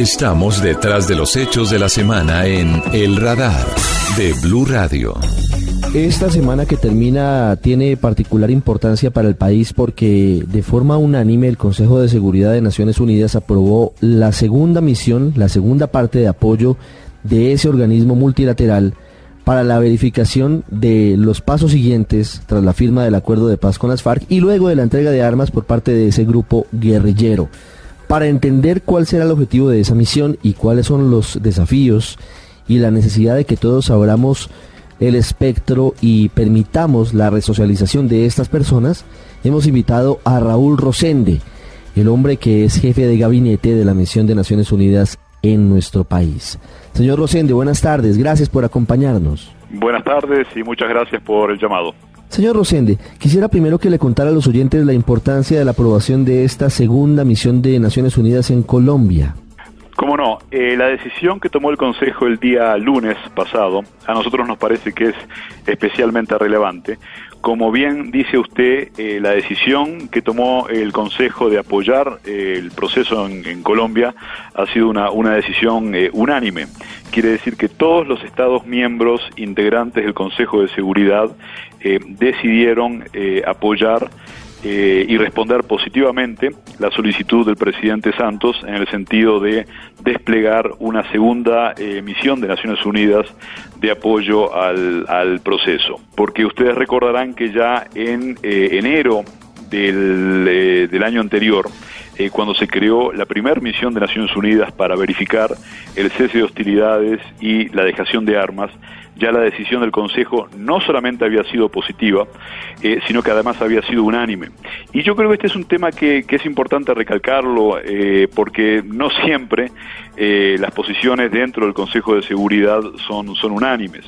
Estamos detrás de los hechos de la semana en El Radar de Blue Radio. Esta semana que termina tiene particular importancia para el país porque de forma unánime el Consejo de Seguridad de Naciones Unidas aprobó la segunda misión, la segunda parte de apoyo de ese organismo multilateral para la verificación de los pasos siguientes tras la firma del acuerdo de paz con las FARC y luego de la entrega de armas por parte de ese grupo guerrillero. Para entender cuál será el objetivo de esa misión y cuáles son los desafíos y la necesidad de que todos abramos el espectro y permitamos la resocialización de estas personas, hemos invitado a Raúl Rosende, el hombre que es jefe de gabinete de la Misión de Naciones Unidas en nuestro país. Señor Rosende, buenas tardes, gracias por acompañarnos. Buenas tardes y muchas gracias por el llamado. Señor Rosende, quisiera primero que le contara a los oyentes la importancia de la aprobación de esta segunda misión de Naciones Unidas en Colombia. Cómo no, eh, la decisión que tomó el Consejo el día lunes pasado a nosotros nos parece que es especialmente relevante. Como bien dice usted, eh, la decisión que tomó el Consejo de apoyar eh, el proceso en, Colombia ha sido una, una decisión unánime. Quiere decir que todos los Estados miembros integrantes del Consejo de Seguridad decidieron apoyar eh, y responder positivamente la solicitud del presidente Santos en el sentido de desplegar una segunda eh, misión de Naciones Unidas de apoyo al, proceso. Porque ustedes recordarán que ya en eh, enero del, del año anterior, cuando se creó la primera misión de Naciones Unidas para verificar el cese de hostilidades y la dejación de armas, ya la decisión del Consejo no solamente había sido positiva, eh, sino que además había sido unánime. Y yo creo que este es un tema que, es importante recalcarlo, eh, porque no siempre eh, las posiciones dentro del Consejo de Seguridad son, son unánimes.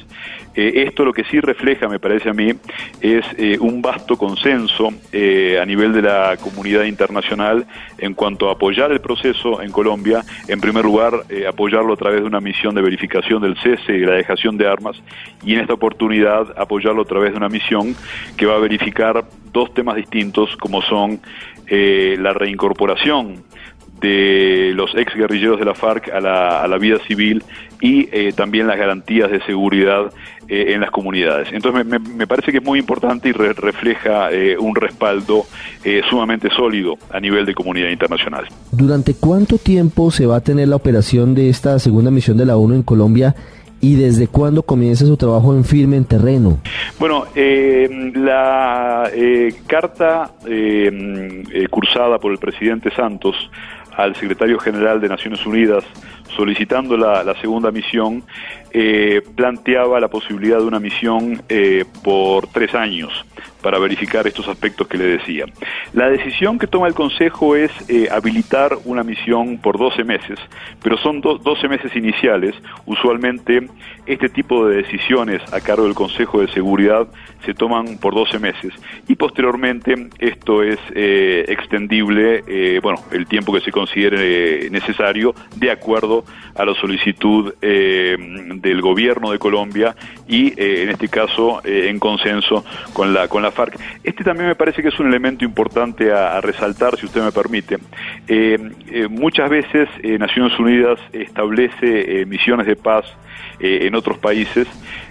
Esto lo que sí refleja, me parece a mí, es un vasto consenso a nivel de la comunidad internacional en cuanto a apoyar el proceso en Colombia, en primer lugar, apoyarlo a través de una misión de verificación del cese y la dejación de armas, y en esta oportunidad apoyarlo a través de una misión que va a verificar dos temas distintos como son eh, la reincorporación de los ex guerrilleros de la FARC a la, vida civil y eh, también las garantías de seguridad eh, en las comunidades. Entonces me, parece que es muy importante y refleja un respaldo sumamente sólido a nivel de comunidad internacional. ¿Durante cuánto tiempo se va a tener la operación de esta segunda misión de la ONU en Colombia? ¿Y desde cuándo comienza su trabajo en firme en terreno? Bueno, eh, la eh, carta eh, cursada por el presidente Santos al secretario general de Naciones Unidas solicitando la, segunda misión, planteaba la posibilidad de una misión por tres años para verificar estos aspectos que le decía. La decisión que toma el Consejo es eh, habilitar una misión por 12 meses, pero son 12 meses iniciales. Usualmente este tipo de decisiones a cargo del Consejo de Seguridad se toman por 12 meses y posteriormente esto es eh, extendible, eh, bueno, el tiempo que se considere necesario de acuerdo a la solicitud del gobierno de Colombia y en este caso en consenso con la con la FARC. Este también me parece que es un elemento importante a, resaltar, si usted me permite. Eh, eh, muchas veces eh, Naciones Unidas establece misiones de paz en otros países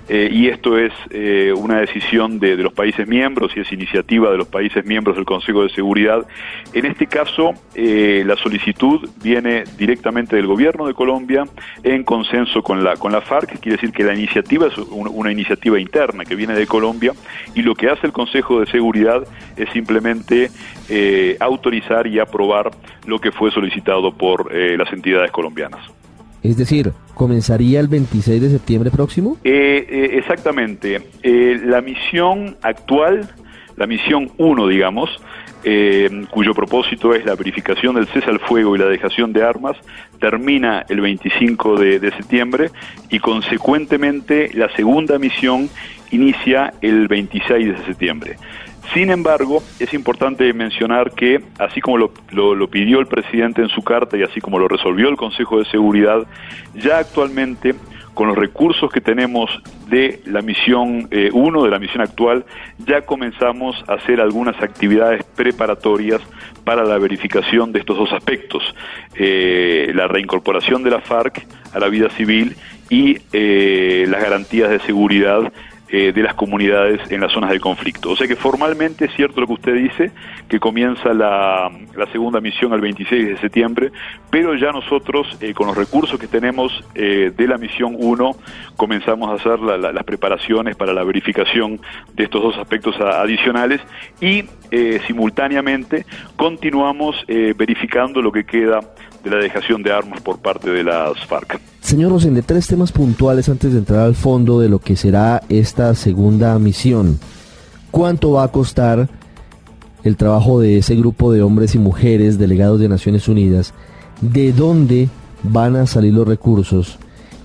eh, y esto es eh, una decisión de, los países miembros y es iniciativa de los países miembros del Consejo de Seguridad. En este caso, eh, la solicitud viene directamente del gobierno de Colombia en consenso con la, con la FARC, quiere decir que la iniciativa es una iniciativa interna que viene de Colombia y lo que hace el Consejo de Seguridad es simplemente autorizar y aprobar lo que fue solicitado por las entidades colombianas. Es decir, ¿comenzaría el 26 de septiembre próximo? Eh, eh, exactamente. Eh, la misión actual, la misión 1, digamos, cuyo propósito es la verificación del cese al fuego y la dejación de armas, termina el 25 de, de septiembre y consecuentemente la segunda misión inicia el 26 de septiembre. Sin embargo, es importante mencionar que, así como lo, pidió el presidente en su carta y así como lo resolvió el Consejo de Seguridad, ya actualmente con los recursos que tenemos de la misión 1, eh, de la misión actual, ya comenzamos a hacer algunas actividades preparatorias para la verificación de estos dos aspectos, eh, la reincorporación de la FARC a la vida civil y eh, las garantías de seguridad eh, de las comunidades en las zonas de conflicto. O sea que formalmente es cierto lo que usted dice, que comienza la, segunda misión el 26 de septiembre, pero ya nosotros, eh, con los recursos que tenemos eh, de la misión 1, comenzamos a hacer las preparaciones para la verificación de estos dos aspectos adicionales y simultáneamente continuamos verificando lo que queda de la dejación de armas por parte de las FARC. Señor Rosende, tres temas puntuales antes de entrar al fondo de lo que será esta segunda misión. ¿Cuánto va a costar el trabajo de ese grupo de hombres y mujeres delegados de Naciones Unidas? ¿De dónde van a salir los recursos?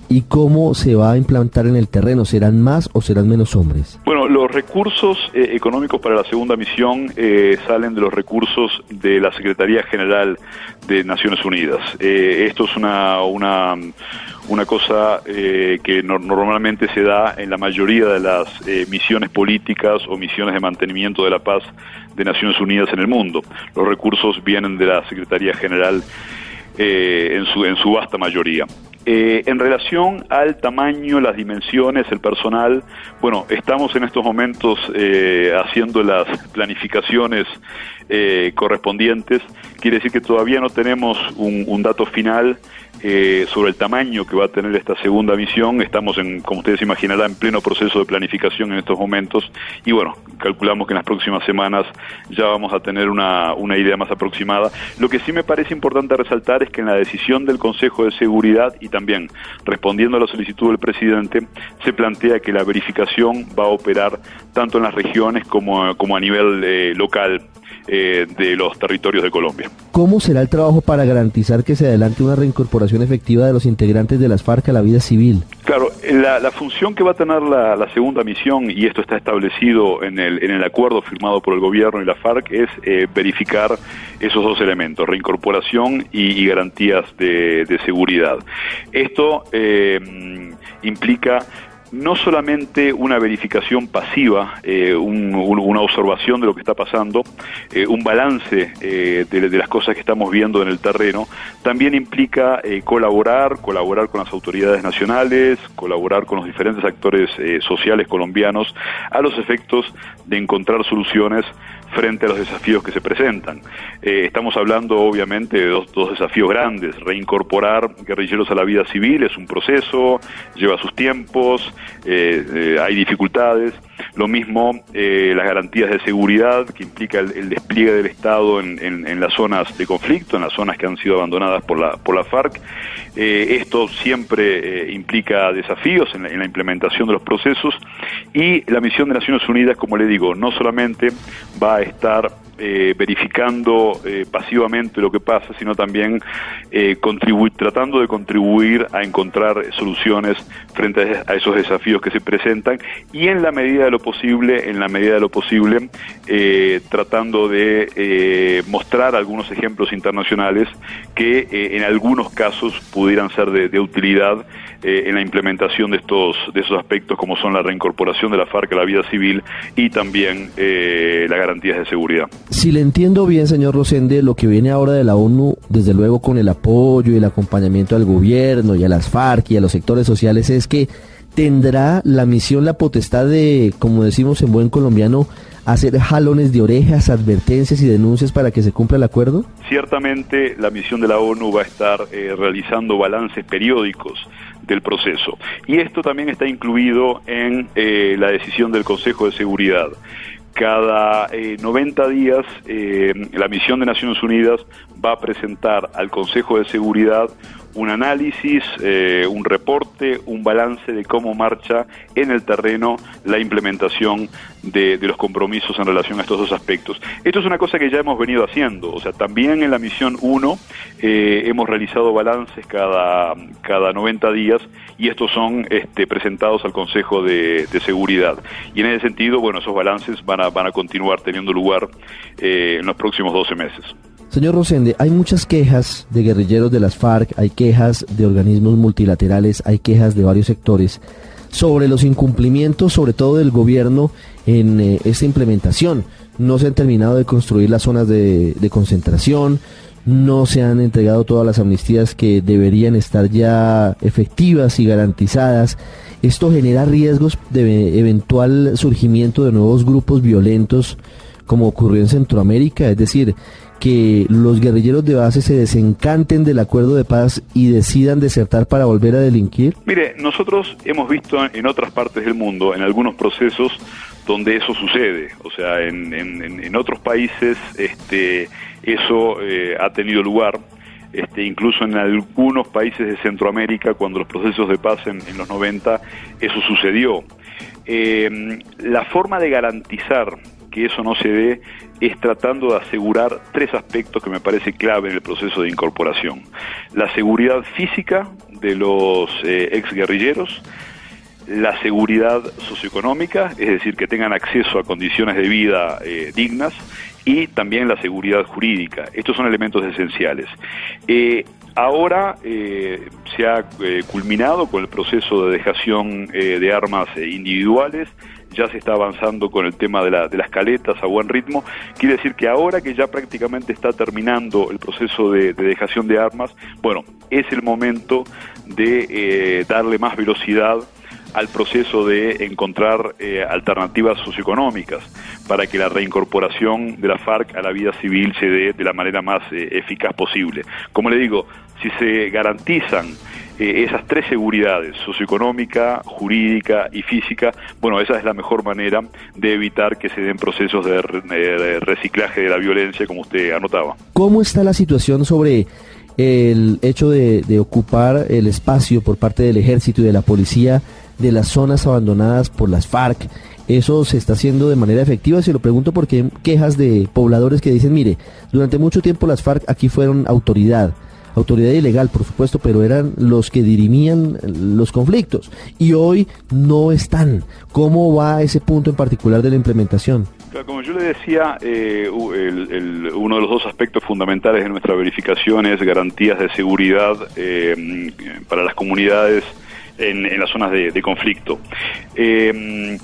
¿Y cómo se va a implantar en el terreno? ¿Serán más o serán menos hombres? Bueno, los recursos eh, económicos para la segunda misión eh, salen de los recursos de la Secretaría General de Naciones Unidas. Eh, esto es una, una, cosa que normalmente se da en la mayoría de las misiones políticas o misiones de mantenimiento de la paz de Naciones Unidas en el mundo. Los recursos vienen de la Secretaría General en, su, en su vasta mayoría. Eh, en relación al tamaño, las dimensiones, el personal, bueno, estamos en estos momentos eh, haciendo las planificaciones eh, correspondientes. Quiere decir que todavía no tenemos un, dato final eh, sobre el tamaño que va a tener esta segunda misión. Estamos, en, como ustedes imaginarán, en pleno proceso de planificación en estos momentos y bueno, calculamos que en las próximas semanas ya vamos a tener una, una idea más aproximada. Lo que sí me parece importante resaltar es que en la decisión del Consejo de Seguridad y también respondiendo a la solicitud del presidente, se plantea que la verificación va a operar tanto en las regiones como, como a nivel eh, local eh, de los territorios de Colombia. ¿Cómo será el trabajo para garantizar que se adelante una reincorporación efectiva de los integrantes de las FARC a la vida civil? Claro, la, función que va a tener la, segunda misión, y esto está establecido en el, en el acuerdo firmado por el gobierno y la FARC, es eh, verificar esos dos elementos, reincorporación y, garantías de, seguridad. Esto eh, implica no solamente una verificación pasiva, eh, una observación de lo que está pasando, eh, un balance eh, de, las cosas que estamos viendo en el terreno, también implica colaborar, colaborar con las autoridades nacionales, colaborar con los diferentes actores sociales colombianos a los efectos de encontrar soluciones frente a los desafíos que se presentan. Eh, estamos hablando obviamente de dos, dos, desafíos grandes. Reincorporar guerrilleros a la vida civil es un proceso, lleva sus tiempos, eh, eh, hay dificultades. Lo mismo las garantías de seguridad que implica el, despliegue del Estado en, en, las zonas de conflicto, en las zonas que han sido abandonadas por la, por la FARC. esto siempre implica desafíos en en la implementación de los procesos y la misión de Naciones Unidas, como le digo, no solamente va a estar eh, verificando eh, pasivamente lo que pasa, sino también eh, tratando de contribuir a encontrar soluciones frente a esos desafíos que se presentan y en la medida de lo posible, en la medida de lo posible, tratando de mostrar algunos ejemplos internacionales que en algunos casos pudieran ser de, utilidad en la implementación de estos de esos aspectos como son la reincorporación de la FARC a la vida civil y también las garantías de seguridad. Si le entiendo bien, señor Rosende, lo que viene ahora de la ONU, desde luego con el apoyo y el acompañamiento al gobierno y a las FARC y a los sectores sociales, es que tendrá la misión la potestad de, como decimos en buen colombiano, hacer jalones de orejas, advertencias y denuncias para que se cumpla el acuerdo? Ciertamente la misión de la ONU va a estar eh, realizando balances periódicos del proceso. Y esto también está incluido en eh, la decisión del Consejo de Seguridad cada 90 eh, días eh, la misión de Naciones Unidas va a presentar al Consejo de Seguridad un análisis, eh, un reporte, un balance de cómo marcha en el terreno la implementación de, los compromisos en relación a estos dos aspectos. Esto es una cosa que ya hemos venido haciendo, o sea, también en la misión 1 hemos realizado balances cada, cada 90 días y estos son este, presentados al Consejo de, de, Seguridad. Y en ese sentido, bueno, esos balances van a, van a continuar teniendo lugar eh, en los próximos 12 meses. Señor Rosende, hay muchas quejas de guerrilleros de las FARC, hay quejas de organismos multilaterales, hay quejas de varios sectores sobre los incumplimientos, sobre todo del gobierno en eh, esta implementación. No se han terminado de construir las zonas de, concentración, no se han entregado todas las amnistías que deberían estar ya efectivas y garantizadas. Esto genera riesgos de eventual surgimiento de nuevos grupos violentos como ocurrió en Centroamérica, es decir, que los guerrilleros de base se desencanten del acuerdo de paz y decidan desertar para volver a delinquir? Mire, nosotros hemos visto en otras partes del mundo, en algunos procesos, donde eso sucede. O sea, en, otros países este, eso eh, ha tenido lugar. Este, incluso en algunos países de Centroamérica, cuando los procesos de paz en, los 90, eso sucedió. Eh, la forma de garantizar que eso no se dé es tratando de asegurar tres aspectos que me parece clave en el proceso de incorporación. La seguridad física de los eh, ex guerrilleros, la seguridad socioeconómica, es decir, que tengan acceso a condiciones de vida eh, dignas, y también la seguridad jurídica. Estos son elementos esenciales. Eh, ahora se ha culminado con el proceso de dejación de armas individuales, ya se está avanzando con el tema de, la, de las caletas a buen ritmo. Quiere decir que ahora que ya prácticamente está terminando el proceso de, dejación de armas, bueno, es el momento de eh, darle más velocidad al proceso de encontrar eh, alternativas socioeconómicas para que la reincorporación de la FARC a la vida civil se dé de la manera más eh, eficaz posible. Como le digo, si se garantizan eh, esas tres seguridades, socioeconómica, jurídica y física, bueno, esa es la mejor manera de evitar que se den procesos de, reciclaje de la violencia, como usted anotaba. ¿Cómo está la situación sobre el hecho de, ocupar el espacio por parte del ejército y de la policía de las zonas abandonadas por las FARC? ¿Eso se está haciendo de manera efectiva? Se lo pregunto porque hay quejas de pobladores que dicen, mire, durante mucho tiempo las FARC aquí fueron autoridad autoridad ilegal, por supuesto, pero eran los que dirimían los conflictos y hoy no están. ¿Cómo va ese punto en particular de la implementación? Como yo le decía, eh, uno de los dos aspectos fundamentales de nuestra verificación es garantías de seguridad eh, para las comunidades en, las zonas de, conflicto. Eh,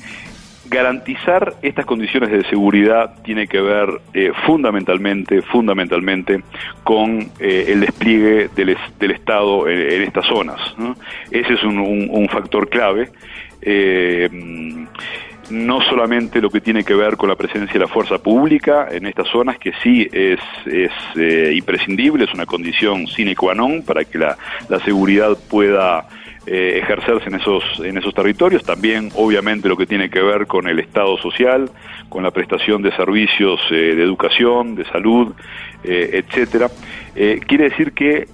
garantizar estas condiciones de seguridad tiene que ver eh, fundamentalmente, fundamentalmente con eh, el despliegue del, del Estado en, estas zonas. Ese es un, factor clave. Eh, no solamente lo que tiene que ver con la presencia de la fuerza pública en estas zonas, que sí es, es imprescindible, es una condición sine qua non para que la seguridad pueda eh, ejercerse en esos, en esos territorios. También, obviamente, lo que tiene que ver con el Estado social, con la prestación de servicios eh, de educación, de salud, eh, etcétera. Quiere decir que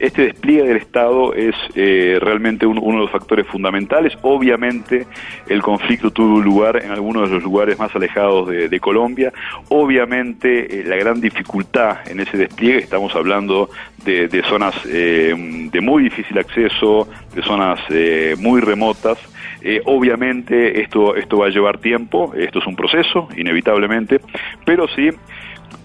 este despliegue del Estado es realmente uno de los factores fundamentales. Obviamente, el conflicto tuvo lugar en algunos de los lugares más alejados de, Colombia. Obviamente, la gran dificultad en ese despliegue, estamos hablando de, de zonas de muy difícil acceso, de zonas eh, muy remotas. Eh, obviamente esto, esto va a llevar tiempo, esto es un proceso, inevitablemente, pero sí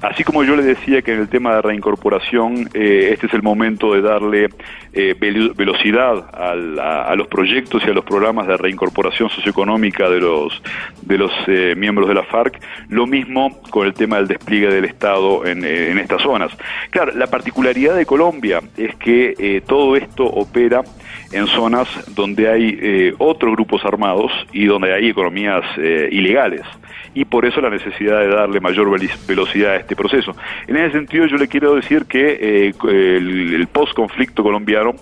Así como yo le decía que en el tema de reincorporación, eh, este es el momento de darle eh, velocidad a, los proyectos y a los programas de reincorporación socioeconómica de los, de los eh, miembros de la FARC, lo mismo con el tema del despliegue del Estado en, en estas zonas. Claro, la particularidad de Colombia es que todo esto opera en zonas donde hay otros grupos armados y donde hay economías ilegales y por eso la necesidad de darle mayor velocidad a este proceso. En ese sentido yo le quiero decir que eh, el, el post-conflicto colombiano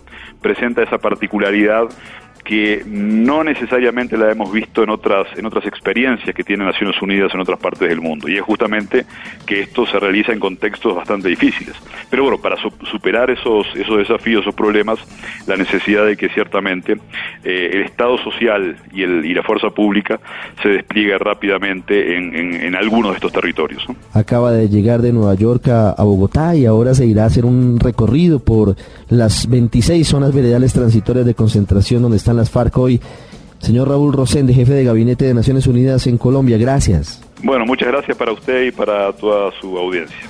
presenta esa particularidad que no necesariamente la hemos visto en otras en otras experiencias que tienen Naciones Unidas en otras partes del mundo. Y es justamente que esto se realiza en contextos bastante difíciles. Pero bueno para superar esos esos desafíos esos problemas la necesidad de que ciertamente eh, el Estado social y el y la fuerza pública se despliegue rápidamente en, en, algunos de estos territorios acaba de llegar de Nueva York a, a Bogotá y ahora se irá a hacer un recorrido por las 26 zonas veredales transitorias de concentración donde están las FARC hoy. Señor Raúl Rosende, jefe de Gabinete de Naciones Unidas en Colombia, gracias. Bueno, muchas gracias para usted y para toda su audiencia.